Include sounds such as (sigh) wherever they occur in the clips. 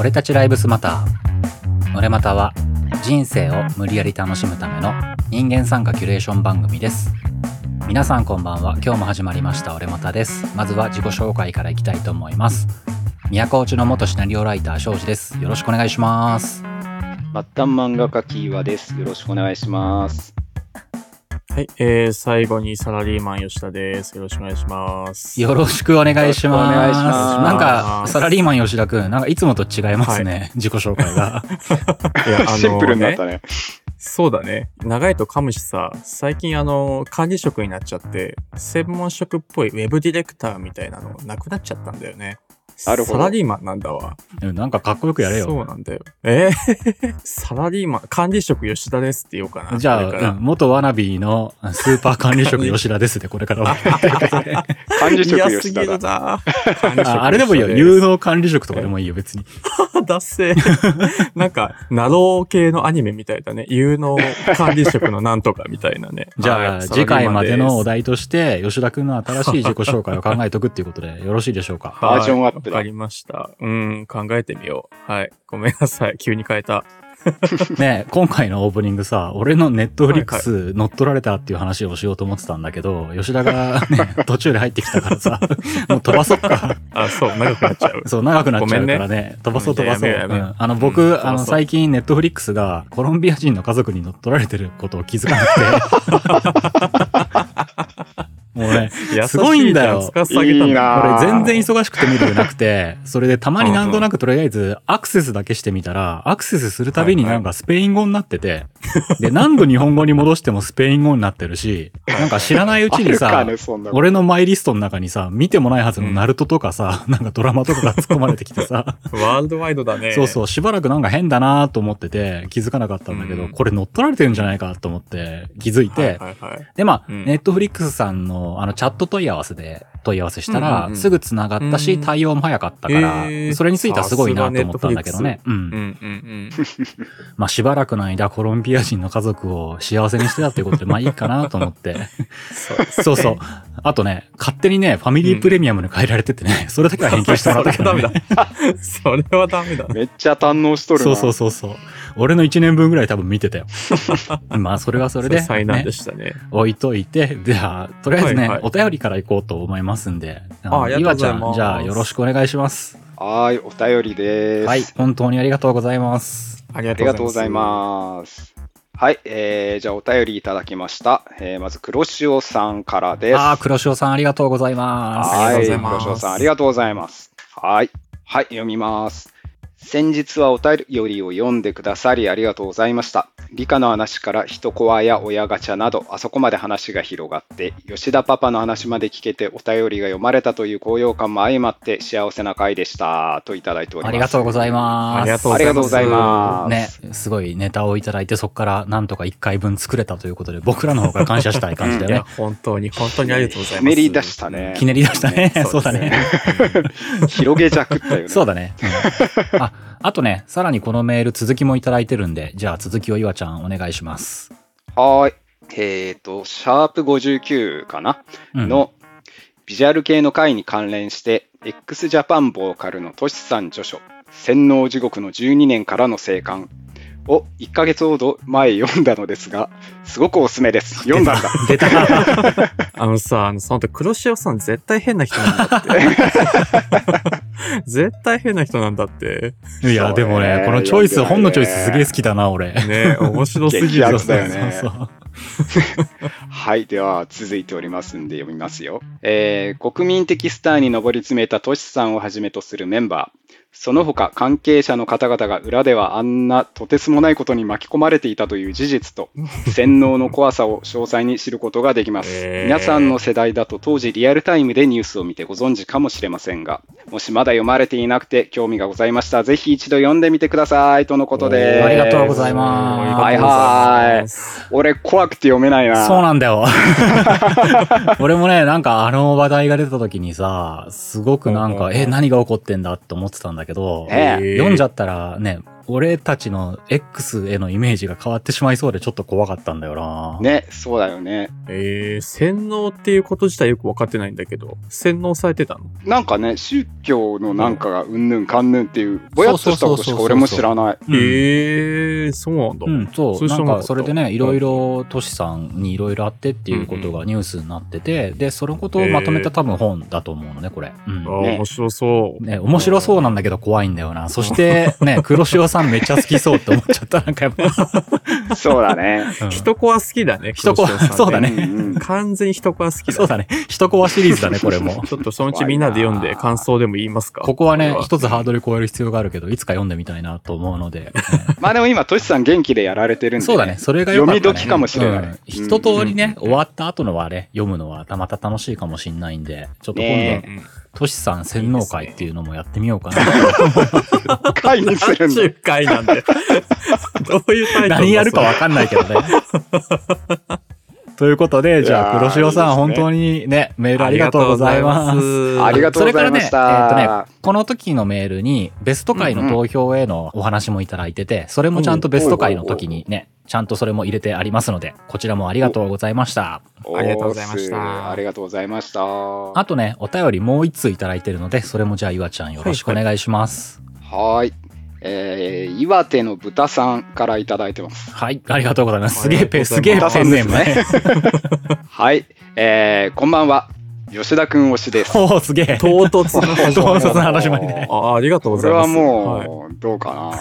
俺たちライブスマター。俺または人生を無理やり楽しむための人間参加キュレーション番組です。皆さんこんばんは。今日も始まりました俺またです。まずは自己紹介からいきたいと思います。都内の元シナリオライター庄司です。よろしくお願いします。末端漫画家キーワです。よろしくお願いします。はい、えー、最後にサラリーマン吉田です。よろしくお願いします。よろしくお願いします。お願いしますなんか、サラリーマン吉田くん、なんかいつもと違いますね。自己紹介が。(laughs) いや、あの (laughs) シンプルになったね。そうだね。長いと噛むしさ、最近あの、管理職になっちゃって、専門職っぽいウェブディレクターみたいなのなくなっちゃったんだよね。なるほどサラリーマンなんだわ。うんなんかかっこよくやれそよ。うなんだよ。え？ー、(laughs) サラリーマン、管理職吉田ですって言おうかな。じゃあ、元ワナビーのスーパー管理職吉田ですで、(laughs) これからは。(laughs) 管理職嫌すぎ吉田だ。ああれでもいいよ。有能管理職とかでもいいよ、別に。だっせーなんか、ナロー系のアニメみたいだね。有能管理職のなんとかみたいなね。じゃあ、はい次回までのお。題として、吉田くんの新しい自己紹介を考えておくっていうことで、よろしいでしょうか？バージョンアップだはいわかりました。うん、考えてみよう。はい。ごめんなさい。急に変えた。(laughs) ね今回のオープニングさ、俺のネットフリックス乗っ取られたっていう話をしようと思ってたんだけど、吉田がね、(laughs) 途中で入ってきたからさ、もう飛ばそっか。あ、そう、長くなっちゃう。そう、長くなっちゃうからごね。飛ばそう飛ばそう。あの、僕、うんあの、最近ネットフリックスがコロンビア人の家族に乗っ取られてることを気づかなくて。(laughs) もうね、すごいんだよ。これ全然忙しくて見るなくて、それでたまになんとなくとりあえずアクセスだけしてみたら、アクセスするたびになんかスペイン語になってて、で、何度日本語に戻してもスペイン語になってるし、なんか知らないうちにさ。俺のマイリストの中にさ、見てもないはずのナルトとかさ、なんかドラマとかが突っ込まれてきてさ、ワールドワイドだね。そうそう、しばらくなんか変だなと思ってて気づかなかったんだけど、うん。これ乗っ取られてるんじゃないかと思って気づいて。で、まあ、うんネットフリックスさんのあのチャット問い合わせで問い合わせしたら、うんうんうんすぐ繋がったし、うん対応も早かったから、それについてはすごいなと思ったんだけどね。う。うんんうん (laughs) まあ、しばらくの間、コロンビア人の家族を幸せにしてたっていうことで、(laughs) まあいいかなと思って。そうそう。あとね、勝手にね、ファミリープレミアムに変えられててね、それだけは返金してもらったけど、ね。それはダメだ。それはダメだ。めっちゃ堪能しとるな。そうそうそうそう。俺の1年分ぐらい多分見てたよ。(laughs) まあ、それはそれで、災難ねでしたね。置いといて、では、とりあえずね、はいはいお便りから行こうと思いますんで。のあありがとうございます岩ちゃん、じゃあよろしくお願いします。はーい、お便りです。はい、本当にありがとうございます。ありがとうございす。ます。はい、えー、じゃあお便りいただきました。えー、まず黒潮さんからです。ああ、黒潮さんありがとうございます。あはい、黒潮さんありがとうございます。はい、はい、読みます。先日はお便りを読んでくださりありがとうございました。理科の話から人コアや親ガチャなど、あそこまで話が広がって、吉田パパの話まで聞けてお便りが読まれたという高揚感も相まって幸せな回でした。といただいております。ありがとうございます。ありがとうございます。ね、すごいネタをいただいて、そこからなんとか1回分作れたということで、僕らの方から感謝したい感じで (laughs) いやね。、本当に、本当にありがとうございます。ひねり出したねひねり出したね。そうだね。(laughs) 広げじゃくったよね。そうだね。うん (laughs) あ、あとね、さらにこのメール続きもいただいてるんで、じゃあ続きを岩ちゃんお願いします。はーい。えっ、と、シャープ59かな、うんのビジュアル系の回に関連して、x ジャパンボーカルのトシさん著書、洗脳地獄の12年からの生還を1ヶ月ほど前読んだのですが、すごくおすすめです。(laughs) 読んだんだ。出た。(laughs) あのさ、あの、その黒潮さん絶対変な人なんだって。(laughs) 絶対変な人なんだって。いや、でもね、このチョイス、本のチョイスすげえ好きだな、俺。ね面白すぎ激る。だよねそうそうはい。では、続いておりますんで読みますよ。えー国民的スターに上り詰めたトシさんをはじめとするメンバー。その他、関係者の方々が裏ではあんなとてつもないことに巻き込まれていたという事実と、(laughs) 洗脳の怖さを詳細に知ることができます。へー皆さんの世代だと当時リアルタイムでニュースを見てご存知かもしれませんが、もしまだ読まれていなくて興味がございましたら、ぜひ一度読んでみてください。とのことです。ありがとうございますはいはい俺、怖くて読めないな。そうなんだよ。(laughs) (laughs) 俺もね、なんかあの話題が出た時にさ、すごくなんか、うんうんうんえ、何が起こってんだって思ってたんだけど、ねえ。読んじゃったらね、俺たちの X へのイメージが変わってしまいそうでちょっと怖かったんだよな。ね、そうだよね。えー、洗脳っていうこと自体よく分かってないんだけど、洗脳されてたの？なんかね、宗教のなんかがうんぬんかんぬんっていう、ぼやっとしたことしか俺も知らない。うんえー、そうなんだ。うん、そう。そなんか、それでね、いろいろ、トシさんにいろいろあってっていうことがニュースになってて、で、そのことをまとめた多分本だと思うのね、これ。うんあ。ーね面白そう。ね、面白そうなんだけど怖いんだよな。そして、ね、黒潮さんめっちゃ好きそうって思っちゃった。なんかやっぱ。(laughs) そうだね。うん人コア好きだね。人コアそうだね完全に人コア好きだ。そうだね。人コアシリーズだね、これも。(laughs) ちょっとそのうちみんなで読んで感想でも言いますか？ここはね一つハードル超える必要があるけど、いつか読んでみたいなと思うので。ね (laughs) まあでも今、トシさん元気でやられてるんで、そうだね。それが。読み時かもしれないうん一通りね、終わった後のはね、読むのはたまた楽しいかもしんないんで、ちょっと今度、トシさん洗脳会っていうのもやってみようかな。会にするんだ。30回なんで。どういうタイトルだ何やるかわかんないけどね。ということで、じゃあ、黒潮さん、いいですね本当にね、メールありがとうございます。ありがとうございましそれからね、えっ、た。とね、この時のメールに、ベスト回の投票へのお話もいただいてて、それもちゃんとベスト回の時にね、ちゃんとそれも入れてありますので、こちらもありがとうございました。おありがとうございましたありがとうございました。あとね、お便りもう一通いただいてるので、それもじゃあ、岩ちゃんよろしくお願いします。はーい。えー、岩手の豚さんからいただいてます。はい、ありがとうございます。すげえペ、ありがとうすげえペンネームね。(laughs) はい。えー、こんばんは。吉田くん推しです。おー、すげえ。唐突な始まり。唐突な始まりね。あありがとうごこれはざいます。もう、どうか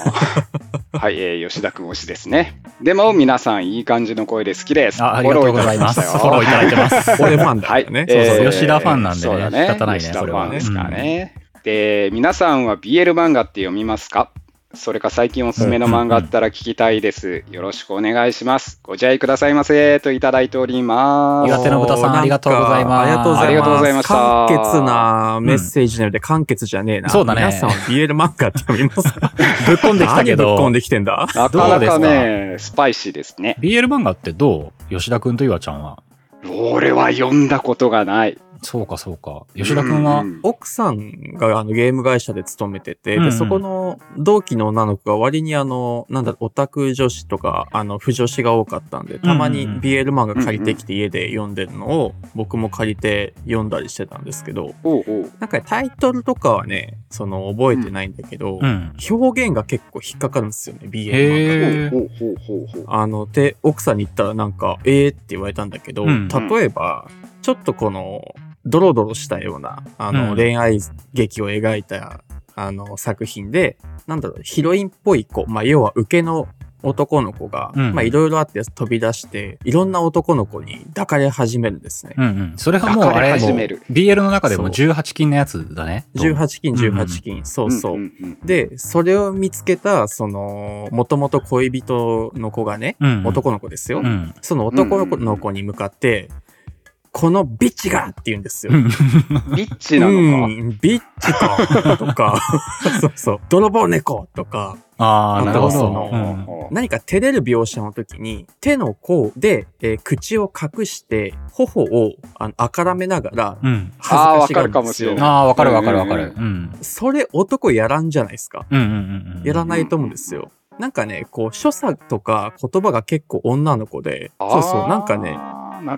な。はい、えー、吉田くん推しですね。でも、皆さん、いい感じの声で好きです。あありがとうございます。フォローいただいてます。はい。俺ファンだはい。そうそうえー吉田ファンなんでねそうだね。仕方ないね吉田それはファンですからね。で、皆さんは BL 漫画って読みますか？それか最近おすすめの漫画あったら聞きたいです。よろしくお願いします。ご自愛くださいませ。といただいております。岩手の豚さんありがとうございますありがとうございます。ありがとうございました簡潔なメッセージなので、簡潔じゃねえな。そうだね皆さんは BL 漫画って読みますか？(laughs) ぶっ飛んできたけど何ぶっ込ん、できてんだ？なかなかね、スパイシーですね。BL 漫画ってどう？吉田くんと岩ちゃんは。俺は読んだことがない。そうかそうか。吉田くんはう、ん。奥さんがあのゲーム会社で勤めてて、うん。うんで、そこの同期の女の子が割にあの、なんだろう、オタク女子とか、あの、不女子が多かったんで、たまにうん。うんうん BL 漫画借りてきて家で読んでるのを僕も借りて読んだりしてたんですけど、おうおう。なんかタイトルとかはね、その覚えてないんだけど、うん。表現が結構引っかかるんですよね、BL 漫画。あの、で、奥さんに言ったらなんか、えーって言われたんだけど、うん。例えば、ちょっとこの、ドロドロしたような、あの、うん恋愛劇を描いた、あの、作品で、なんだろう、ヒロインっぽい子、まあ、要は受けの男の子が、うんまあ、いろいろあって飛び出して、いろんな男の子に抱かれ始めるんですね。うんうん。それがもうあれれ、始める BL の中でもそう18禁のやつだね。18金、うんうん18金、そうそう。んんんで、それを見つけた、その、もともと恋人の子がね、うん。男の子ですよ。うん。その男の子に向かって、このビッチがって言うんですよ。うんビッチなのか。うん、ビッチかとか、(laughs) そうそう、泥棒猫とか、ああ、なるほど。あとはそのうん何か照れる描写の時に、手の甲で、えー口を隠して、頬をあのあからめながら、うん。恥ずかしがるんですよあーわかるかもしれ。ないああ、わかるわかるわかうんる。うん。それ男やらんじゃないですか。うんうんうんうん。やらないと思うんですよ。なんかね、こう、所作とか言葉が結構女の子で、そうそう、なんかね、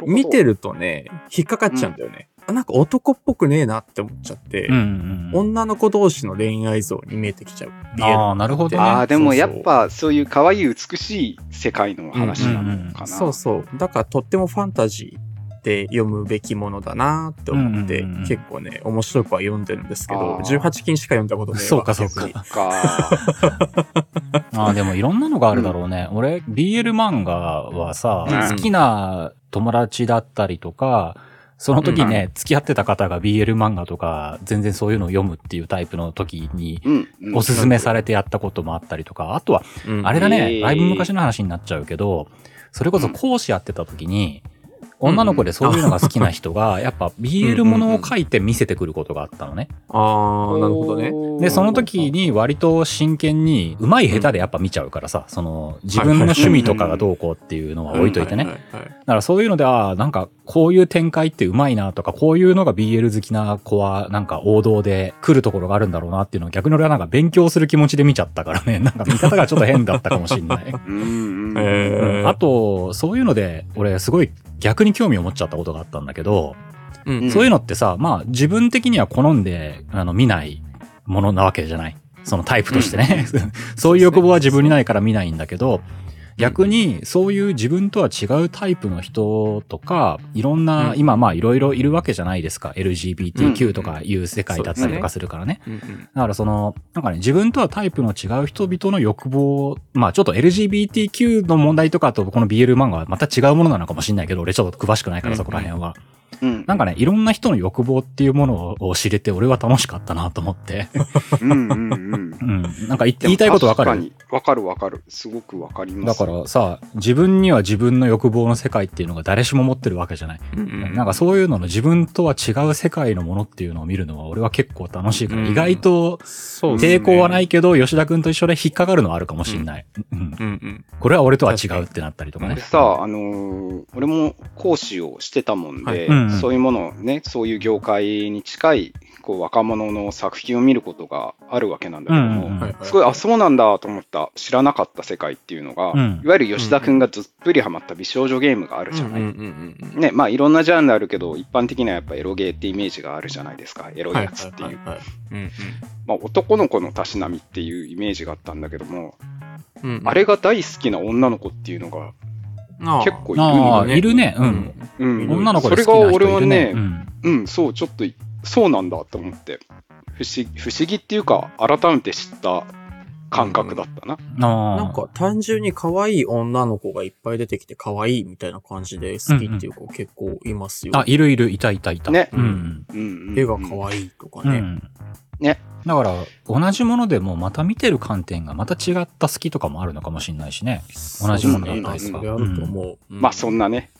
見てるとね、引っかかっちゃうんだよね。あなんか男っぽくねえなって思っちゃって、うんうんうん。女の子同士の恋愛像に見えてきちゃう。あーなるほどねああ、でもやっぱそういう可愛い美しい世界の話なのかな。そうそう。だからとってもファンタジーで読むべきものだなって思って、うんうんうん結構ね、面白くは読んでるんですけど、あー。18禁しか読んだことねえわそうかそうか。(laughs) ああ、でもいろんなのがあるだろうね。俺、BL 漫画はさ、うん。好きな友達だったりとか、その時ね、付き合ってた方が BL 漫画とか、全然そういうのを読むっていうタイプの時に、うんうん。おすすめされてやったこともあったりとか、あとは、うん。あれだね、だいぶ昔の話になっちゃうけど、それこそ講師やってた時に、女の子でそういうのが好きな人が、やっぱ BL ものを書いて見せてくることがあったのね。ああ、なるほどね。で、その時に割と真剣に、うまい下手でやっぱ見ちゃうからさ、その自分の趣味とかがどうこうっていうのは置いといてね。だからそういうので、ああ、なんかこういう展開ってうまいなとか、こういうのが BL 好きな子はなんか王道で来るところがあるんだろうなっていうのを逆に俺はなんか勉強する気持ちで見ちゃったからね、(laughs) なんか見方がちょっと変だったかもしれない。うんうんえーあと、そういうので、俺すごい逆に興味を持っちゃったことがあったんだけど、うん。うんそういうのってさ、まあ自分的には好んであの見ないものなわけじゃない？そのタイプとしてね。(laughs) そういう欲望は自分にないから見ないんだけど、逆にそういう自分とは違うタイプの人とか、いろんな、うん今まあいろいろいるわけじゃないですか。LGBTQ とかいう世界だったりとかするからね。うんうんだからその、なんかね、自分とはタイプの違う人々の欲望、まあちょっと LGBTQ の問題とかとこの BL 漫画はまた違うものなのかもしれないけど、俺ちょっと詳しくないからそこら辺は。うんなんかね、いろんな人の欲望っていうものを知れて俺は楽しかったなと思って。うんうんうん (laughs) うん。なんか言言いたいことわかる？わかるわかる。すごくわかりまだす。からさ、自分には自分の欲望の世界っていうのが誰しも持ってるわけじゃない。うんうんなんかそういうのの自分とは違う世界のものっていうのを見るのは俺は結構楽しいから、うん意外と抵抗はないけど、吉田くんと一緒で引っかかるのはあるかもしんない。うん。うんうん。これは俺とは違うってなったりとかね俺。さ、あのー俺も講師をしてたもんで、はいうんうんそういうものをね、そういう業界に近いこう若者の作品を見ることがあるわけなんだけども、うんうんうんはいはいすごい、あ、そうなんだと思った、知らなかった世界っていうのが、うんいわゆる吉田くんがずっぷりハマった美少女ゲームがあるじゃない。うんうんうんうんね、まあいろんなジャンルあるけど、一般的にはやっぱエロゲーってイメージがあるじゃないですか、エロいはいやつっていう。まあ男の子のたしなみっていうイメージがあったんだけども、うんうんあれが大好きな女の子っていうのが結構いるああ、のね。いるね。うん。うん女の子で好きな人いるね。それが俺はねうんうん、そう、ちょっとい、そうなんだと思って、不思議不思議っていうか、改めて知った感覚だったな。ああ。なんか単純に可愛い女の子がいっぱい出てきて可愛いみたいな感じで好きっていう子結構いますよ。あ、いるいる、いたいたいた。ねうん。うんうん、絵が可愛いとかね。うん。ね。だから、同じものでもまた見てる観点がまた違った好きとかもあるのかもしれないしね。同じものだったりと思う。うんまあそんなね、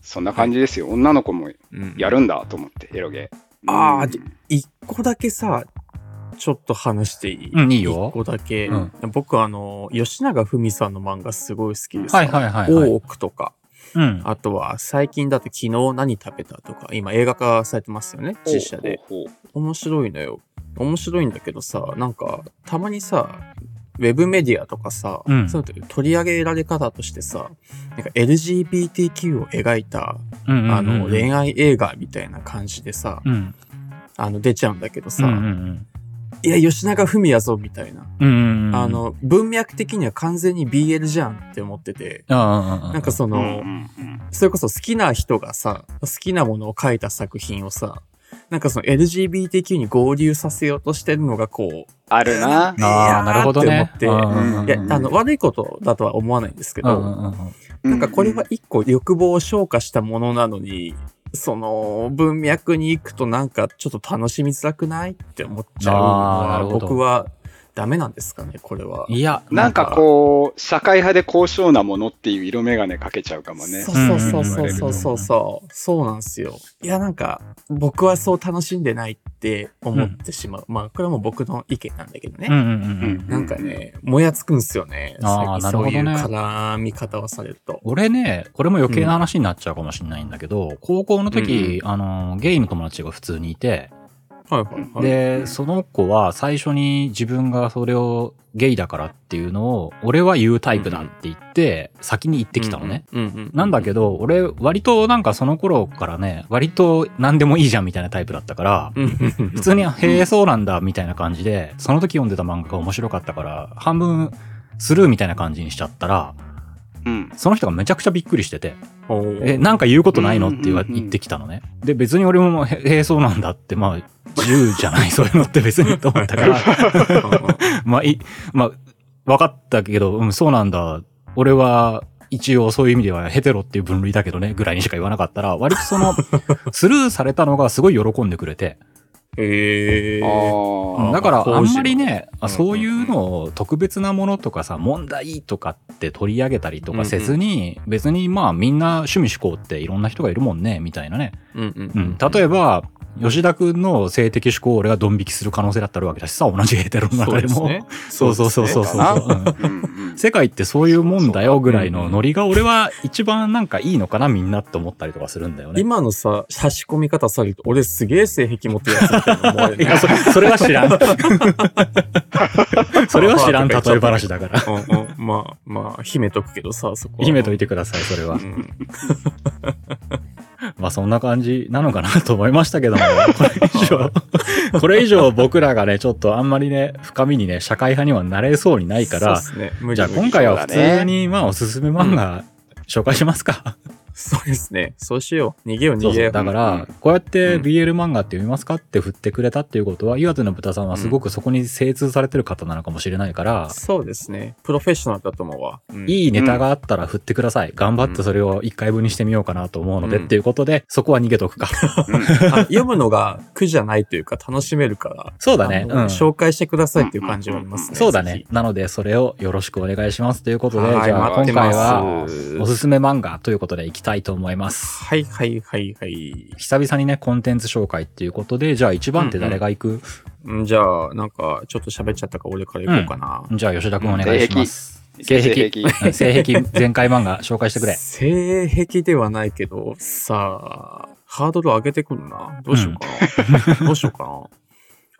そんな感じですよ。女の子もうんやるんだと思って、エロゲー。うんあーじ一個だけさ、ちょっと話していい？うんいいよ一個だけ。うん僕あの、吉永文さんの漫画すごい好きです。はいはいはいはい大奥とか、うん。あとは最近だと昨日何食べたとか、今映画化されてますよね、実写で。面白いのよ。面白いんだけどさ、なんか、たまにさ、ウェブメディアとかさ、うんそういうの取り上げられ方としてさ、なんか LGBTQ を描いた、うんうんうんあの、恋愛映画みたいな感じでさ、うん。あの、出ちゃうんだけどさ、うんうんいや、吉永文やぞ、みたいな。うん。うんうん。あ、の、文脈的には完全に BL じゃんって思ってて、なんかその、うんうんうんそれこそ好きな人がさ、好きなものを書いた作品をさ、なんかその LGBTQ に合流させようとしてるのがこう、あるな。ああ、なるほどね。って思って。うんうんうんいや、あの、悪いことだとは思わないんですけど、うんうんうんなんかこれは一個欲望を消化したものなのに、その文脈に行くとなんかちょっと楽しみづらくない？って思っちゃうの僕はダメなんですかね、これは。いや、なんかこう、社会派で高尚なものっていう色眼鏡かけちゃうかもね。そうそうそうそうそうそうそう。そうなんですよ。いや、なんか、僕はそう楽しんでないって思ってしまう。まあ、これはもう僕の意見なんだけどね。うんうんうん。なんかね、もやつくんすよね。あー最近そういうなるほ絡み方をされると。俺ね、これも余計な話になっちゃうかもしれないんだけど、高校の時、あの、ゲイの友達が普通にいて、はいはいはい。で、その子は最初に自分がそれをゲイだからっていうのを、俺は言うタイプだって言って、先に言ってきたのね。うんうん。うんうんなんだけど、俺、割となんかその頃からね、割と何でもいいじゃんみたいなタイプだったから、普通に、へえ、そうなんだ、みたいな感じで、その時読んでた漫画が面白かったから、半分スルーみたいな感じにしちゃったら、うん。その人がめちゃくちゃびっくりしてて、え、なんか言うことないの？って言ってきたのね。で、別に俺も、へへえ、そうなんだって、まあ、自由じゃない、(laughs) そういうのって別にと思ったから、(laughs) まあ、い、まあ、分かったけど、うん、そうなんだ。俺は、一応そういう意味ではヘテロっていう分類だけどね、ぐらいにしか言わなかったら、割とその、(laughs) スルーされたのがすごい喜んでくれて、へえ。だからあんまりね、そういうのを特別なものとかさ、問題とかって取り上げたりとかせずに、別にまあみんな趣味思考っていろんな人がいるもんね、みたいなね。うんうんう。ん。例えば、吉田くんの性的思考を俺がドン引きする可能性だってあるわけだしさ、同じヘテロの中でも。そうそうそうそうそう。世界ってそういうもんだよぐらいのノリが俺は一番なんかいいのかなみんなって思ったりとかするんだよね。今のさ、差し込み方されると、俺すげえ性癖持ってるやつみたいな思われるいやそそれは知らん。(laughs) それは知らん例え話だから。(laughs) うんうん。まあ、まあ、秘めとくけどさ、そこは。秘めといてください、それはう。ん。まあそんな感じなのかなと思いましたけども、(laughs) これ以上、(laughs) これ以上僕らがね、ちょっとあんまりね、深みにね、社会派にはなれそうにないから、ね。じゃあ今回は普通に、まあおすすめ漫画紹介しますか。そうですね。そうしよう。逃げよう。逃げよう。だかうんら、こうやってうん BL 漫画って読みますかって振ってくれたっていうことは、岩手の豚さんはすごくそこに精通されてる方なのかもしれないから、そうですね。プロフェッショナルだと思うわ。うんいいネタがあったら振ってください。頑張ってそれを一回分にしてみようかなと思うので、うんっていうことで、そこは逃げとくか。あ読むのが苦じゃないというか楽しめるから。そうだね。紹介してくださいっていう感じはありますね。そうだねぜ。なので、それをよろしくお願いしますということで、はいじゃあ今回は、おすすめ漫画ということでいきたいと思います。はいはいはいはい。久々にね、コンテンツ紹介っていうことで、じゃあ一番手誰が行く、んじゃあ、なんか、ちょっと喋っちゃったから俺から行こうかな。じゃあ吉田くんお願いします。性性癖性癖全開漫画紹介してくれ。(laughs) 性癖ではないけど、さあ、ハードル上げてくるな。どうしようかな。(laughs) どうしようかな。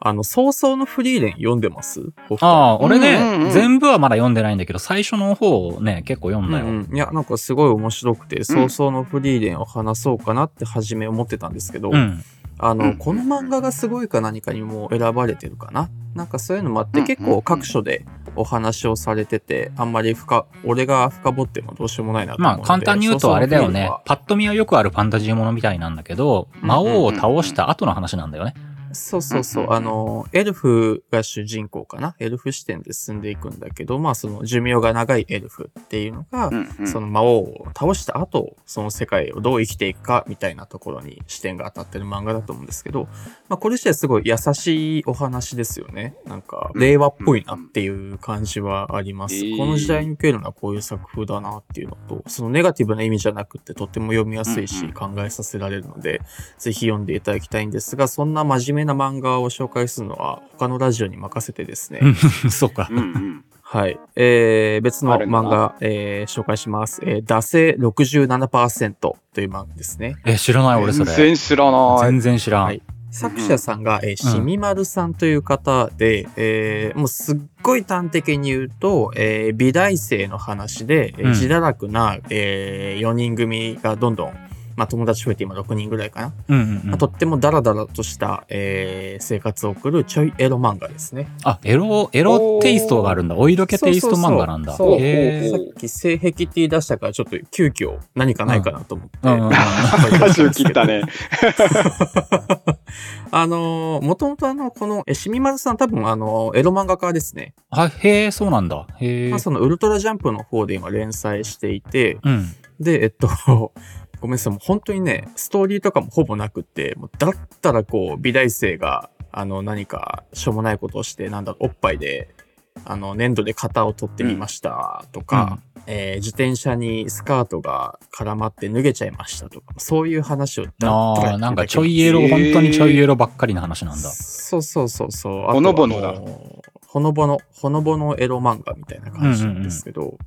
あの、早々のフリーレン読んでます？ああ、俺ね、うんうんうん全部はまだ読んでないんだけど、最初の方をね、結構読んだよ。うんうんいや、なんかすごい面白くて、早々のフリーレンを話そうかなって初め思ってたんですけど、うん。あの、うんこの漫画がすごいか何かにも選ばれてるかな？なんかそういうのもあって、うん結構各所でお話をされてて、あんまり深、俺が深掘ってもどうしようもないなと思うまあ。簡単に言うとあれだよね。パッと見はよくあるファンタジーものみたいなんだけど、魔王を倒した後の話なんだよね。そうそうそうう。んうんうんあの、エルフが主人公かな？エルフ視点で進んでいくんだけど、まあその寿命が長いエルフっていうのが、うんうんその魔王を倒した後、その世界をどう生きていくかみたいなところに視点が当たってる漫画だと思うんですけど、まあこれ自体すごい優しいお話ですよね。なんか、令和っぽいなっていう感じはあります。うんこの時代に受けるのはこういう作風だなっていうのと、そのネガティブな意味じゃなくてとっても読みやすいし、考えさせられるので、ぜひ読んでいただきたいんですが、そんな真面目な漫画を紹介するのは他のラジオに任せてですね、(laughs) そうかう。んうんはい。えー、別の漫画、えー、紹介します。えー、惰性67%という漫画ですね。え、知らない俺それ。全然知らない。全然知らん。はい作者さんが、えー、しみまるさんという方で、えー、もうすっごい端的に言うと、えー、美大生の話で、えーうん自堕落な、えー、4人組がどんどん、まあ友達増えて今6人ぐらいかな。うんうんうんまあとってもダラダラとした、えー、生活を送るちょいエロ漫画ですね。あ、エロ、エロテイストがあるんだ。お色気テイスト漫画なんだ。そうそうそうへーさっき性癖って出したから、ちょっと急遽何かないかなと思って。話を (laughs) 切ったね。(laughs) あのー、もともとあの、この、え、しみまるさん多分あの、エロ漫画家ですね。あ、へえ、そうなんだ。へえまあ、。そのウルトラジャンプの方で今連載していて、うん。で、えっと、(laughs) ごめんなさい、もう本当にね、ストーリーとかもほぼなくって、もうだったらこう、美大生が、あの、何かしょうもないことをして、なんだろう、おっぱいで、あの、粘土で型を取ってみましたとか、えー自転車にスカートが絡まって脱げちゃいましたとか、そういう話をだああ、るなんかちょいエロ、本当にちょいエロばっかりの話なんだ。そうそうそうそう。ほのぼのだ。ほのぼの、ほのぼのエロ漫画みたいな感じなんですけど、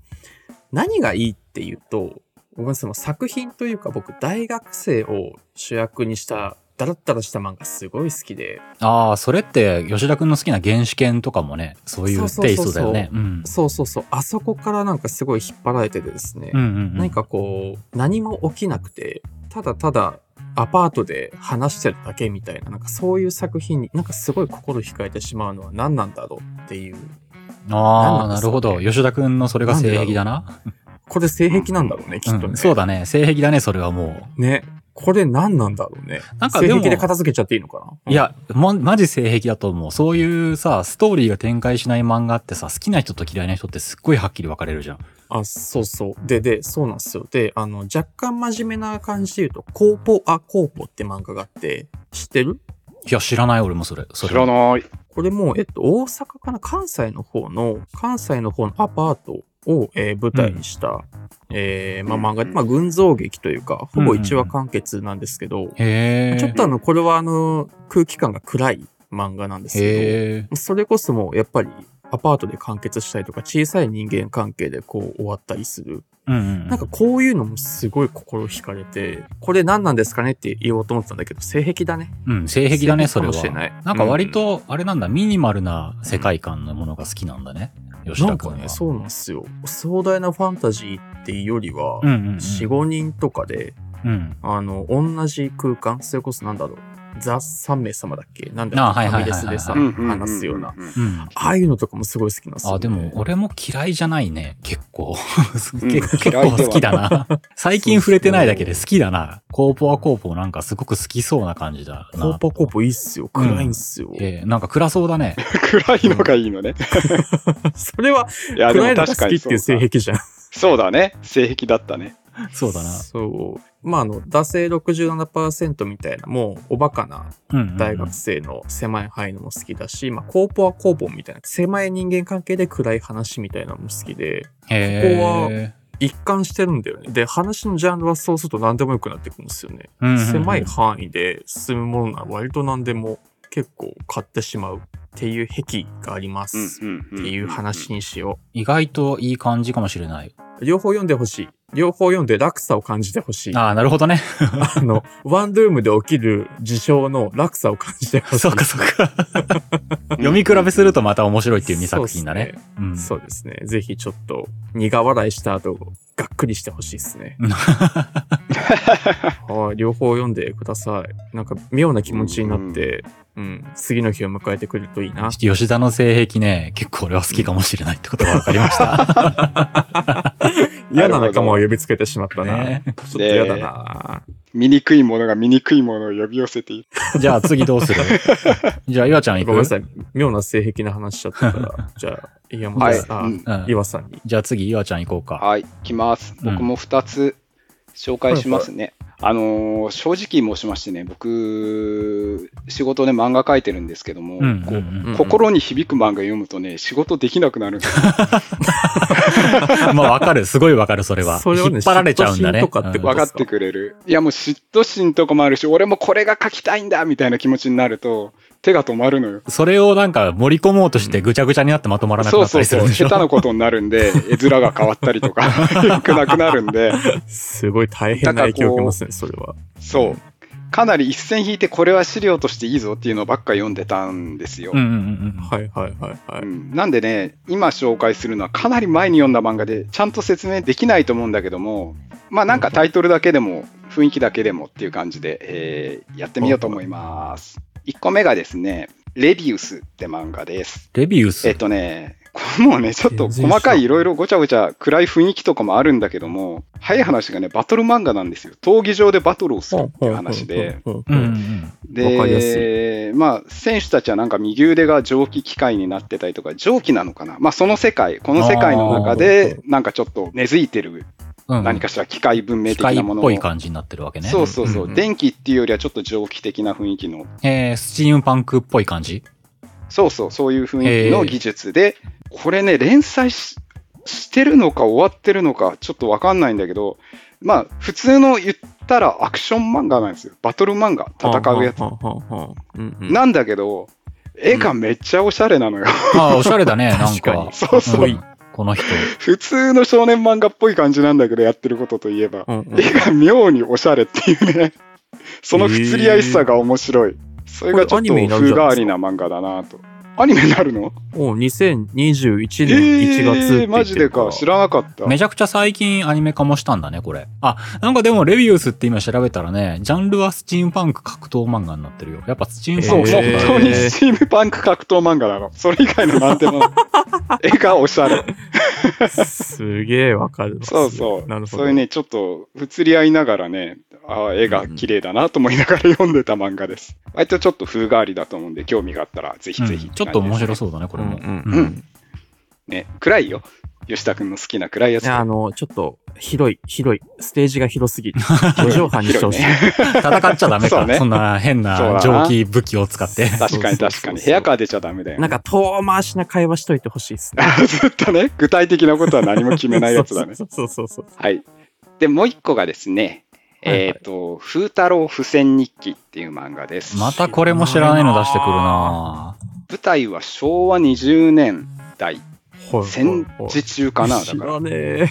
何がいいっていうと、ごめんなさい、もう作品というか僕、大学生を主役にした、だらったらした漫画すごい好きで、ああ、それって吉田くんの好きな原始圏とかもね、そういうテイストだよね。うん。そうそうそう、あそこからなんかすごい引っ張られててですね、うんうんうん。何かこう、何も起きなくて、ただただアパートで話してるだけみたいな、なんかそういう作品になんかすごい心惹かれてしまうのは何なんだろうっていう。ああ、ねなるほど。吉田くんのそれが性癖だな。これ性癖なんだろうね、きっとね。うんそうだね。性癖だね、それはもね。これ何なんだろうね。なんか性癖で片付けちゃっていいのかな？う。い、や、ま、マジ性癖だと思う。そういうさ、ストーリーが展開しない漫画ってさ、好きな人と嫌いな人ってすっごいはっきり分かれるじゃん。あ、そうそう。で、で、そうなんですよ。で、あの、若干真面目な感じで言うと、コーポ・ア・コーポって漫画があって、知ってる？いや、知らない、俺もそれ。それ知らない。これも、えっと、大阪かな？関西の方の、関西の方のアパートを、えー舞台にした、えーまあ漫画で、まあ群像劇というか、ほぼ1話完結なんですけど、へえ。ちょっとあの、これはあの、空気感が暗い漫画なんですけ。ど、それこそもうやっぱりアパートで完結したりとか、小さい人間関係でこう終わったりする。うんうん。なんかこういうのもすごい心惹かれて、これ何なんですかねって言おうと思ってたんだけど、性癖だね。うん、性癖だね、それは。れないなんか割と、あれなんだ、ミニマルな世界観のものが好きなんだね。吉なんかね、田君は。そうなんですよ。壮大なファンタジーっていうよりは、うんうんうん。4、5人とかで、うん。あの、同じ空間、それこそなんだろう、ザ・3名様だっけ？なんだあろう、ファミレスでさ、うんうんうん話すような。うん。ああいうのとかもすごい好きなんですよ、ね。あ、でも、俺も嫌いじゃないね、結構。うん (laughs) 結構好きだな。(laughs) 最近触れてないだけで好きだな。コーポはコーポなんかすごく好きそうな感じだな。コーポコーポいいっすよ。暗いんすよ。えーなんか暗そうだね。(laughs) 暗いのがいいのね。それは、いや、で暗いのがも確かに好きっていう性癖じゃん。そうだね。性癖だったね。そうだな。そう。まあ、あの、惰性67%みたいな、もう、おバカな。大学生の狭い範囲のも好きだし、まあ、コーポはコーポみたいな、狭い人間関係で暗い話みたいなのも好きで、へここー一貫してるんだよね。で、話のジャンルはそうすると何でもよくなってくるんですよね。うんうんうん狭い範囲で進むものなら割と何でも結構買ってしまうっていう癖があります。うんっていう話にしよ意外といい感じかもしれない。う。両方読んでほしい。両方読んで落差を感じてほしい。あああ、なるほどね。の、ワンルームで起きる事象の落差を感じてほしい。(laughs) そうかそうか。読み比べするとまた面白いっていう2作品だね。うん。そうですね。ぜひちょっと苦笑いした後、がっくりしてほしいですね。(laughs) はい、両方読んでください。なんか妙な気持ちになって、うん、次の日を迎えてくれるといいな。吉田の性癖ね、結構俺は好きかもしれないってことが分かりました。(laughs) 嫌な仲間を呼びつけてしまったな。ねちょっと嫌だな。醜いものが醜いものを呼び寄せている。(laughs) じゃあ次どうする？じゃあ岩ちゃん行く？ごめんなさい。妙な性癖な話しちゃったから、じゃあ、岩本はい。さん、うんうん岩さんに。じゃあ次岩ちゃん行こうか。はい、来ます。僕も2つ紹介しますね。あのー正直申しましてね、僕、仕事で漫画描いてるんですけども、心に響く漫画読むとね、仕事できなくなるんですよ。(laughs) まあ分かる。すごい分かる、それは。それはね引っ張られちゃうんだね。嫉妬心とかってこと分かってくれる。いや、もう嫉妬心とかもあるし、俺もこれが描きたいんだみたいな気持ちになると、手が止まるのよ。それをなんか盛り込もうとしてぐちゃぐちゃになってまとまらなくなったそうそうそう、りするでしょ？下手なことになるんで、絵面が変わったりとか、良 (laughs) くなくなるんで、すごい大変な影響を受けますね、それは。そう。かなり一線引いてこれは資料としていいぞっていうのばっか読んでたんですよ。うんうんうんはいはいはいはい。うんなんでね、今紹介するのはかなり前に読んだ漫画で、ちゃんと説明できないと思うんだけども、まあなんかタイトルだけでも、雰囲気だけでもっていう感じで、えーやってみようと思います。1個目がですね、レビウスって漫画です。レビウス？えっとね、もうね、ちょっと細かいいろいろごちゃごちゃ暗い雰囲気とかもあるんだけども、早い話がね、バトル漫画なんですよ。闘技場でバトルをするっていう話で、で、まあ、選手たちはなんか右腕が蒸気機械になってたりとか、蒸気なのかなまあ、その世界、この世界の中で、なんかちょっと根付いてるうん。何かしら機械文明的なものを。ぽい感じになってるわけね。そうそうそう、うんうん電気っていうよりはちょっと蒸気的な雰囲気の、えー、スチームパンクっぽい感じ？そうそう、そういう雰囲気の技術で、これね、連載ししてるのか終わってるのか、ちょっとわかんないんだけど、まあ、普通の言ったらアクション漫画なんですよ。バトル漫画、戦うやつ。なんだけど、絵がめっちゃおしゃれなのよ。ああ、おしゃれだね、なん確か。そうそう。うんこの人。(laughs) 普通の少年漫画っぽい感じなんだけど、やってることといえば、うんうん絵が妙におしゃれっていうね、その不釣り合いしさが面白い。それがちょっと風変わりな漫画だなと。アニメになるの？おう2021え年1月って言ってー、るマジでか、知らなかった。めちゃくちゃ最近アニメ化もしたんだね、これ。あ、なんかでもレビウスって今調べたらね、ジャンルはスチームパンク格闘漫画になってるよ。やっぱスチームパそう、ンク本へー当にスチームパンク格闘漫画なの。それ以外のなんでも、絵がおしゃれ。すげえわかるわ。そうそう。なるほど。そういうね、ちょっと、不釣り合いながらね、ああ、絵が綺麗だなと思いながら読んでた漫画です。割とちょっと風変わりだと思うんで、興味があったら、ぜひぜひ、うんちょっと面白う。そうだね、これも。うんうんううんんね、暗いよ。吉田くんの好きな暗いやつ。いや、あの、ちょっと、広い、広い。ステージが広すぎる。五畳半にしてほしい。戦っちゃダメか。そうねそんな変な蒸気武器を使って。確かに確かに。部屋から出ちゃダメだよね。なんか遠回しな会話しといてほしいですね。(laughs) ずっとね、具体的なことは何も決めないやつだね。そうそうそうそう。はい。で、もう一個がですね、えっ、と、風太郎付箋日記っていう漫画です。またこれも知らないの出してくるな舞台は昭和20年代、はい戦時中かな、だ知から。え。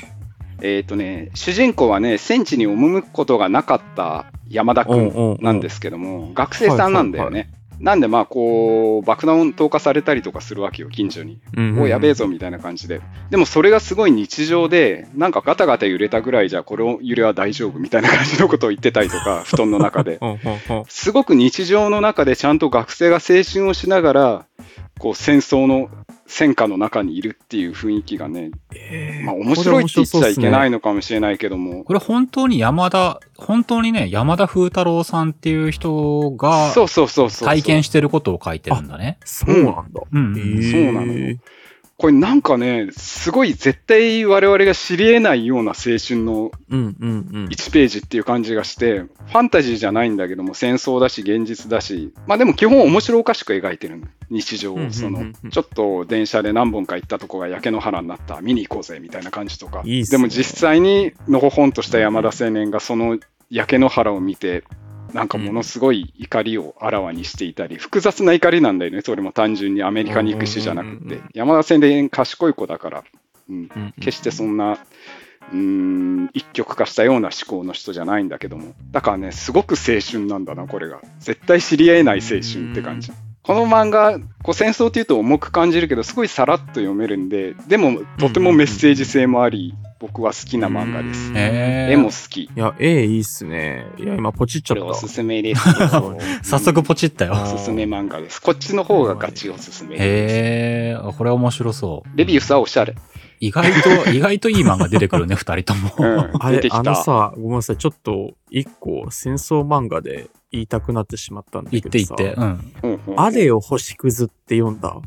えっ、とね、主人公はね、戦地に赴くことがなかった山田くんなんですけども、学生さんなんだよね。なんでまあこう爆弾投下されたりとかするわけよ近所に。うんおやべえぞみたいな感じで。でもそれがすごい日常で、なんかガタガタ揺れたぐらいじゃこの揺れは大丈夫みたいな感じのことを言ってたりとか、(laughs) 布団の中で。(laughs) すごく日常の中でちゃんと学生が青春をしながら、こう戦争の戦火の中にいるっていう雰囲気がね、えーまあ面白いって言っちゃいけないの。のかもしれないけども、これ本当に山田、本当にね、山田風太郎さんっていう人がそうそうそうそう。体験してることを書いてるんだね。そうなんだ。うん。えーそうなのよこれなんかね、すごい絶対我々が知り得ないような青春のうんうんうん。1ページっていう感じがして、ファンタジーじゃないんだけども、戦争だし、現実だし、まあでも基本面白おかしく描いてるの日常を。その、ちょっと電車で何本か行ったとこが焼け野原になった、見に行こうぜみたいな感じとか。でも実際にのほほんとした山田青年がその焼け野原を見て、なんかものすごい怒りをあらわにしていたり、複雑な怒りなんだよね、それも単純にアメリカに行くしじゃなくて。山田青年賢い子だから、うん、決してそんな、うーん、一極化したような思考の人じゃないんだけども。だからね、すごく青春なんだな、これが。絶対知り合えない青春って感じ。この漫画、こう戦争っていうと重く感じるけど、すごいさらっと読めるんで、でもとてもメッセージ性もあり、僕は好きな漫画です。へー絵も好き。いや、絵いいっすね。いや、今ポチっちゃった。これおすすめですよ。(laughs) 早速ポチったよ。おすすめ漫画です。こっちの方がガチおすすめです。へえ、これ面白そう。レビウスはおしゃれ。意外と、意外といい漫画出てくるね、(laughs) 二人とも。うん、あれ、あの。さ、ごめんなさい、ちょっと、一個、戦争漫画で言いたくなってしまったんだけどさ。言って言って。うん。あれよ星屑って読んだ？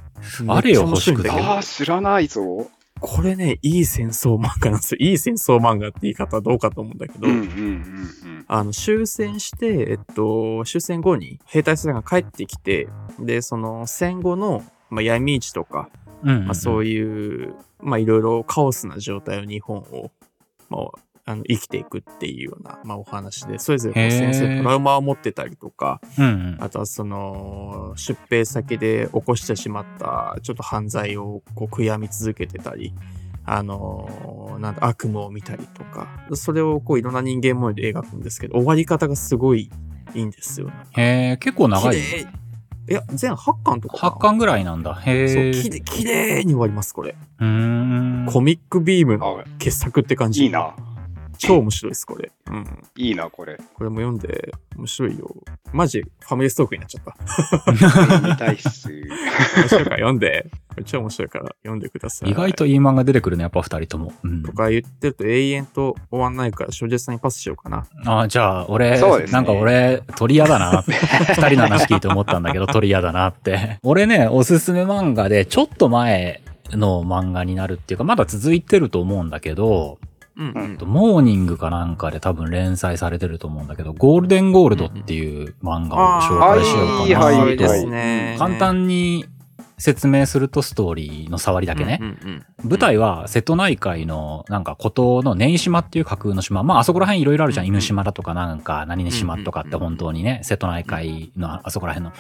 あれよ星屑？ああ、知らないぞ。これね、いい戦争漫画なんですよ。いい戦争漫画って言い方はどうかと思うんだけど、うんうんうんうん。あの、終戦して、えっと、終戦後に兵隊さんが帰ってきて、で、その戦後の、まあ、闇市とか、うん。まあ、そういいう、まあ、いろいろカオスな状態の日本を、まあ、あの生きていくっていうような、まあ、お話で、それぞれ先生トラウマを持ってたりとか、うん。うんあとはその、出兵先で起こしてしまった、ちょっと犯罪をこう悔やみ続けてたり、あのーなんだ、悪夢を見たりとか、それをこういろんな人間模様で描くんですけど、終わり方がすごいいいんですよ。へえ、結構長い。綺麗いや、全8巻とかかな。8巻ぐらいなんだ。へそう、え。きれ綺麗に終わります、これ。うーん。コミックビームのあ傑作って感じ。いいな。超面白いです、これ。うん。いいな、これ。これも読んで、面白いよ。マジ、ファミレストークになっちゃった。見たいっす。面白いから読んで、これ超面白いから読んでください。意外といい漫画出てくるね、やっぱ二人とも。うんと。か言ってると永遠と終わんないから、庄司さんにパスしようかな。あじゃあ、俺、そうですねなんか俺、鳥嫌だなって。二人の話聞いて思ったんだけど、鳥嫌だなって。俺ね、おすすめ漫画で、ちょっと前の漫画になるっていうか、まだ続いてると思うんだけど、うんうんえっとモーニングかなんかで多分連載されてると思うんだけど、ゴールデンゴールドっていう漫画を紹介しようかなはいと。そうですね。簡単に説明するとストーリーの触りだけね。うんうん舞台は瀬戸内海のなんか孤島の根島っていう架空の島。まああそこら辺いろいろあるじゃん。うん犬島だとかなんか何々島とかって本当にね、瀬戸内海のあそこら辺の。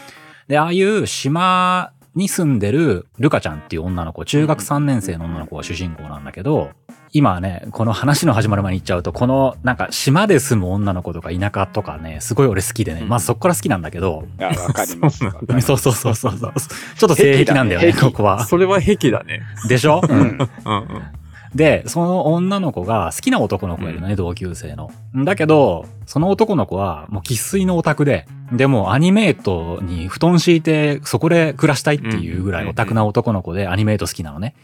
で、ああいう島に住んでるルカちゃんっていう女の子、中学3年生の女の子が主人公なんだけど、今ね、この話の始まる前に言っちゃうと、このなんか島で住む女の子とか田舎とかね、すごい俺好きでね、うんまずそこから好きなんだけど、いや、わかります。そ (laughs) うそうそうそうそうそう。ちょっと性癖なんだよねここは。それは癖だね。でしょ、うん。うんうん。で、その女の子が好きな男の子がいるのね、同級生の。だけど、その男の子はもう生粋のオタクで、でもアニメートに布団敷いてそこで暮らしたいっていうぐらいオタクな男の子でアニメート好きなのね。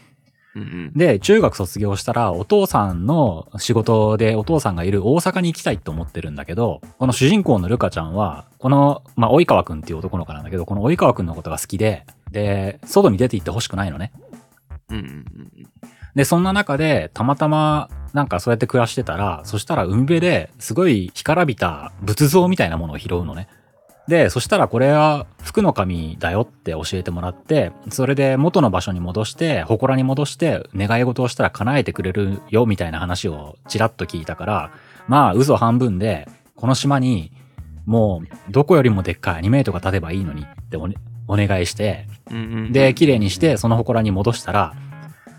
うんうんで、中学卒業したらお父さんの仕事でお父さんがいる大阪に行きたいと思ってるんだけど、この主人公のルカちゃんは、この、まあ、及川くんっていう男の子なんだけど、この及川くんのことが好きで、で、外に出て行ってほしくないのね。うんうんで、そんな中で、たまたま、なんかそうやって暮らしてたら、そしたら海辺ですごい干からびた仏像みたいなものを拾うのね。で、そしたらこれは福の神だよって教えてもらって、それで元の場所に戻して、祠に戻して、願い事をしたら叶えてくれるよみたいな話をちらっと聞いたから、まあ嘘半分で、この島にもうどこよりもでっかいアニメートが立てばいいのにってお,、願いして、で、綺麗にしてその祠に戻したら、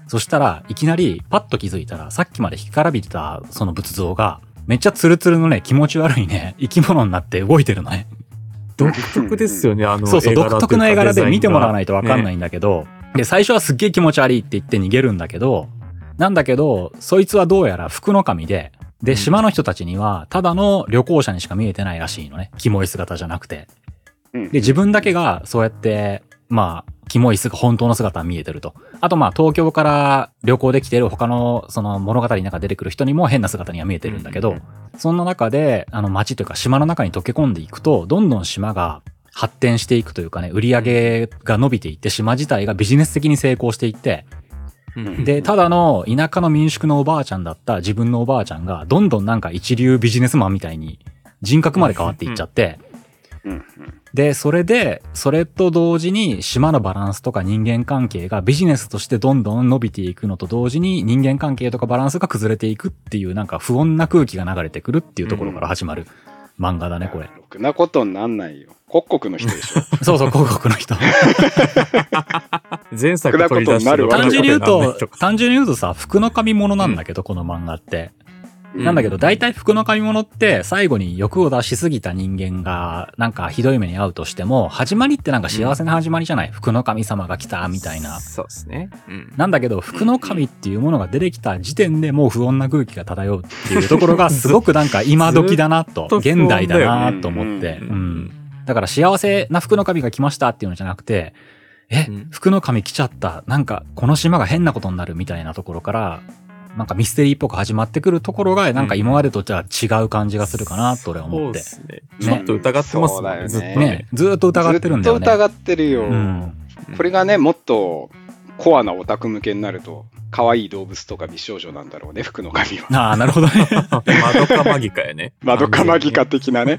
そしたらいきなりパッと気づいたら、さっきまで干からびてたその仏像が、めっちゃツルツルのね、気持ち悪いね、生き物になって動いてるのね。(laughs) 独特ですよね、あの。そうそう、独特の絵柄で見てもらわないとわかんないい。んだけど、で、最初はすっげえ気持ち悪いって言って逃げるんだけど、なんだけど、そいつはどうやら福の神で、で、うん島の人たちには、ただの旅行者にしか見えてないらしいのね。キモい姿じゃなくて。うんで、自分だけが、そうやって、まあ、キモい姿、本当の姿が見えてると。あと、まあ、東京から旅行できてる他の、その物語の中で出てくる人にも変な姿には見えてるんだけど、うんそんな中で、あの街というか島の中に溶け込んでいくと、どんどん島が発展していくというかね、売り上げが伸びていって、島自体がビジネス的に成功していって、うんで、ただの田舎の民宿のおばあちゃんだった自分のおばあちゃんが、どんどんなんか一流ビジネスマンみたいに人格まで変わっていっちゃって、で、それで、それと同時に島のバランスとか人間関係がビジネスとしてどんどん伸びていくのと同時に人間関係とかバランスが崩れていくっていうなんか不穏な空気が流れてくるっていうところから始まる漫画だね、これ。ろくなことになんないよ。刻々の人でしょ。(laughs) そうそう、広告の人。前作取り出してる単純に言うと単純に言うとさ、服の神物なんだけど、この漫画って。うんなんだけど、大体服の神物って、最後に欲を出しすぎた人間が、なんかひどい目に遭うとしても、始まりってなんか幸せな始まりじゃない、服の神様が来た、みたいな。そうですね。うんなんだけど、服の神っていうものが出てきた時点でもう不穏な空気が漂うっていうところが、(laughs) すごくなんか今時だなと、現代だなと思って。ううんん。だから幸せな服の神が来ましたっていうのじゃなくて、え？うん、服の神来ちゃった。なんか、この島が変なことになるみたいなところから、なんかミステリーっぽく始まってくるところが、なんか今までとじゃあ違う感じがするかなと俺は思って。ですね。ねちょっと疑ってますね、そうだよねずっとね。ね、ずーっと疑ってるんだよね。ずっと疑ってるよ。うん。これがね、もっとコアなオタク向けになると、可愛い動物とか美少女なんだろうね、(laughs) 服の神は。ああ、なるほどね。(laughs) マドカマギカやね。(laughs) マドカマギカ的なね。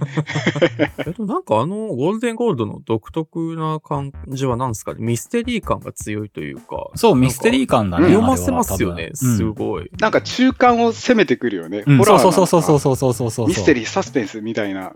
えっと、なんかあの、ゴールデンゴールドの独特な感じは何ですかね？ミステリー感が強いというか。そう、ミステリー感だね。うん読ませますよね、す分ごい。なんか中間を攻めてくるよね。うん、そうそうそうそうそうそうそう。ミステリー、サスペンスみたいな。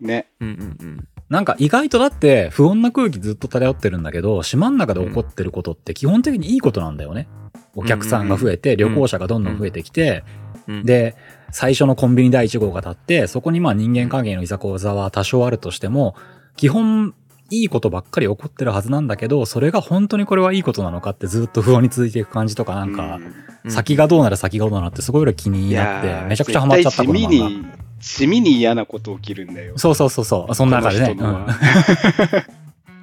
ね。うんうんうん。なんか意外とだって不穏な空気ずっと漂ってるんだけど、島の中で起こってることって基本的にいいことなんだよね。お客さんが増えて、旅行者がどんどん増えてきて、うん、で、最初のコンビニ第1号が立って、そこにまあ人間関係のいざこざは多少あるとしても、基本いいことばっかり起こってるはずなんだけど、それが本当にこれはいいことなのかってずっと不安に続いていく感じとか、なんか、うん。先がどうなる先がどうなるってすごい俺気になって、めちゃくちゃハマっちゃった絶対地味。に、地味に嫌なこと起きるんだよ。そうそうそうそう、その中でね。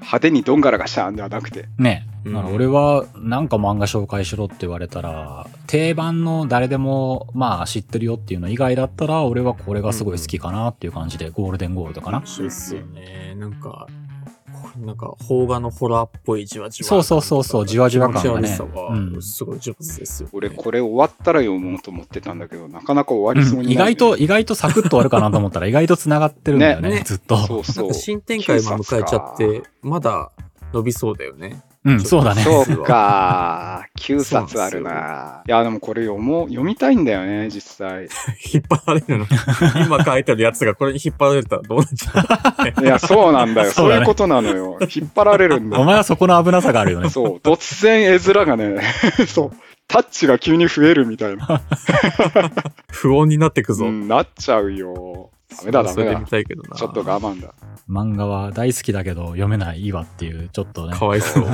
派手にどんがらがしゃーんではなくて。うんね。うんだから俺はなんか漫画紹介しろって言われたら、定番の誰でもまあ知ってるよっていうの以外だったら、俺はこれがすごい好きかなっていう感じで、ゴールデンゴールドかな。そうですよね。なんか、なんか、邦画のホラーっぽいじわじわ。そうそうそうそうじわじわ感がねすごい上手ですよ、ね。俺これ終わったら読もうと思ってたんだけど、なかなか終わりそううんにない、意外と、意外とサクッと終わるかなと思ったら意外と繋がってるんだよね、ねねずっと。そうそう。新展開も迎えちゃって、まだ伸びそうだよね。うん、そうだね。そうか。(laughs) 9冊あるな。いや、でもこれ読もう、読みたいんだよね、実際。(laughs) 引っ張られるの。(laughs) 今書いてるやつがこれに引っ張られたらどうなっちゃういや、そうなんだよ。そうういうことなのよ。引っ張られるんだおよ。前はそこの危なさがあるよね。そう。突然絵面がね、そう。タッチが急に増えるみたいな。不穏になってくぞ。うん、なっちゃうよ。ダメだ、ダメだそれで見。たいけどな。ちょっと我慢だ。漫画は大好きだけど読めないわっていう、ちょっとね。かわいそう。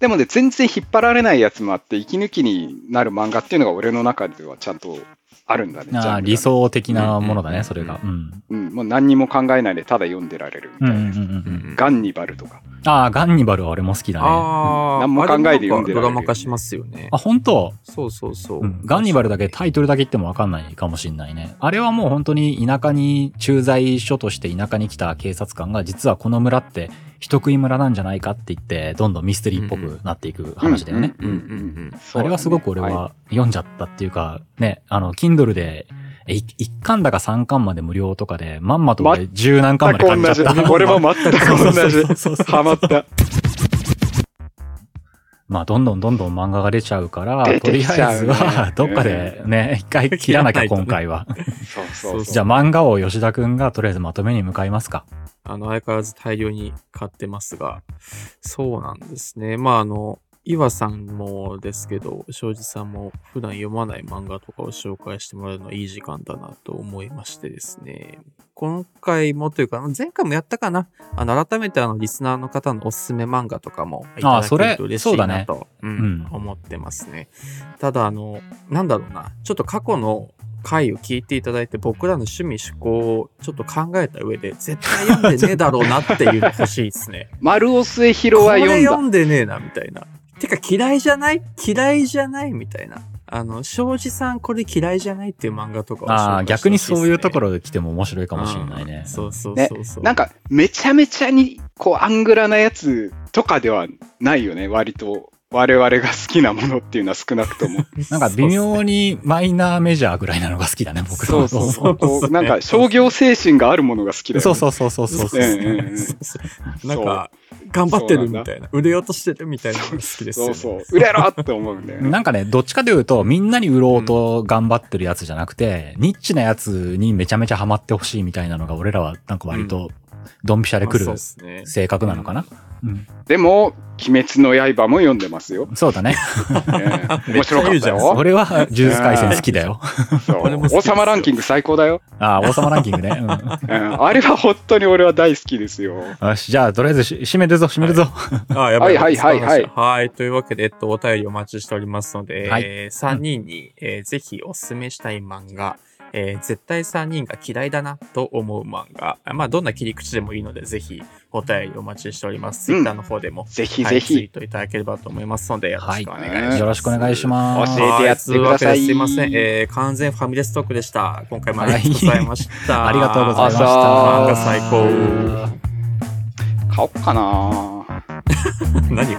でもね、全然引っ張られないやつもあって、息抜きになる漫画っていうのが俺の中ではちゃんとあるんだね。ああ理。想的なものだね、うんそれが。うん。うん、もう何にも考えないでただ読んでられるみたいな。うんうんうんうん。ガンニバルとか。ああ、ガンニバルは俺も好きだね。あああ、何も考えて読んでられるドラマ化しますよね。本当、そうそうそう。うんガンニバルだけタイトルだけ言ってもわかんないかもしんないね。あれはもう本当に田舎に駐在所として田舎に来た警察官が実はこの村って人食い村なんじゃないかって言ってどんどんミステリーっぽくなっていく話だよね。うんうんうん。あれはすごく俺は読んじゃったっていうか、ね、あの、Kindle で、えい一巻だか三巻まで無料とかで、まんまと俺十何巻まで買っちゃった。。俺も全く同じ。(laughs) そうそうそうハマった。まあ、どんどんどんどん漫画が出ちゃうから、出とりあえずは、(laughs) どっかでね、一回切らなきゃ、今回は。そうそうそう。じゃあ、漫画を吉田くんがとりあえずまとめに向かいますか。あの、相変わらず大量に買ってますが、そうなんですね。まあ、あの、岩さんもですけど、庄司さんも普段読まない漫画とかを紹介してもらうのはいい時間だなと思いましてですね。今回もというか、前回もやったかなあの、改めてあの、リスナーの方のおすすめ漫画とかもいただけあそれると嬉しそうだねいなと、ううんん、思ってますね。ただ、あの、なんだろうな、ちょっと過去の回を聞いていただいて、僕らの趣味思考をちょっと考えた上で、絶対読んでねえだろうなっていうの欲しいですね。(laughs) 丸尾末広は読んだ読。んでねえな、みたいな。てか嫌いじゃない？嫌いじゃないみたいな。あの、庄司さんこれ嫌いじゃないっていう漫画とかを紹介してああ、逆にそういうところで来ても面白いかもしれないねうん。そうそうねそうそう。なんか、めちゃめちゃに、こう、アングラなやつとかではないよね、割と。我々が好きなものっていうのは少なくとも。(laughs) なんか微妙にマイナーメジャーぐらいなのが好きだね、僕はそうそうそう。こそううなんか、商業精神があるものが好きだよ、ね。そうそうそうそうそうそう。うんうんうんそうそうなんか、頑張ってるみたいな。売れようとしてるみたいなのが好きですよね。そうそう。売れろって思うんだよね。なんかね、どっちかというと、みんなに売ろうと頑張ってるやつじゃなくて、ニッチなやつにめちゃめちゃハマってほしいみたいなのが、俺らはなんか割と、ドンピシャで来る性格なのかな。うん。でも、鬼滅の刃も読んでますよ。そうだね。面白か言うじゃんったよ。俺は、呪術廻戦好きだよ。王様ランキング最高だよ。ああ、王様ランキングね。あれは本当に俺は大好きですよ。よし、じゃあ、とりあえずし締めるぞ、締めるぞ。あ、やばい。はいはいはいはいはい。というわけで、えっと、お便りお待ちしておりますので、はいえー3人に、えーぜひおすすめしたい漫画、えー、絶対3人が嫌いだなと思う漫画。まあ、どんな切り口でもいいので、ぜひお便りお待ちしております。ツイッターの方でも、ぜひぜひ、ツイートいただければと思いますので、よろしくお願いします。はい、よろしくお願いします。教えてやってください。すいません、えー、完全ファミレストークでした。今回もありがとうございました。はい、ありがとうございました。漫画最高。買おっかな (laughs) 何を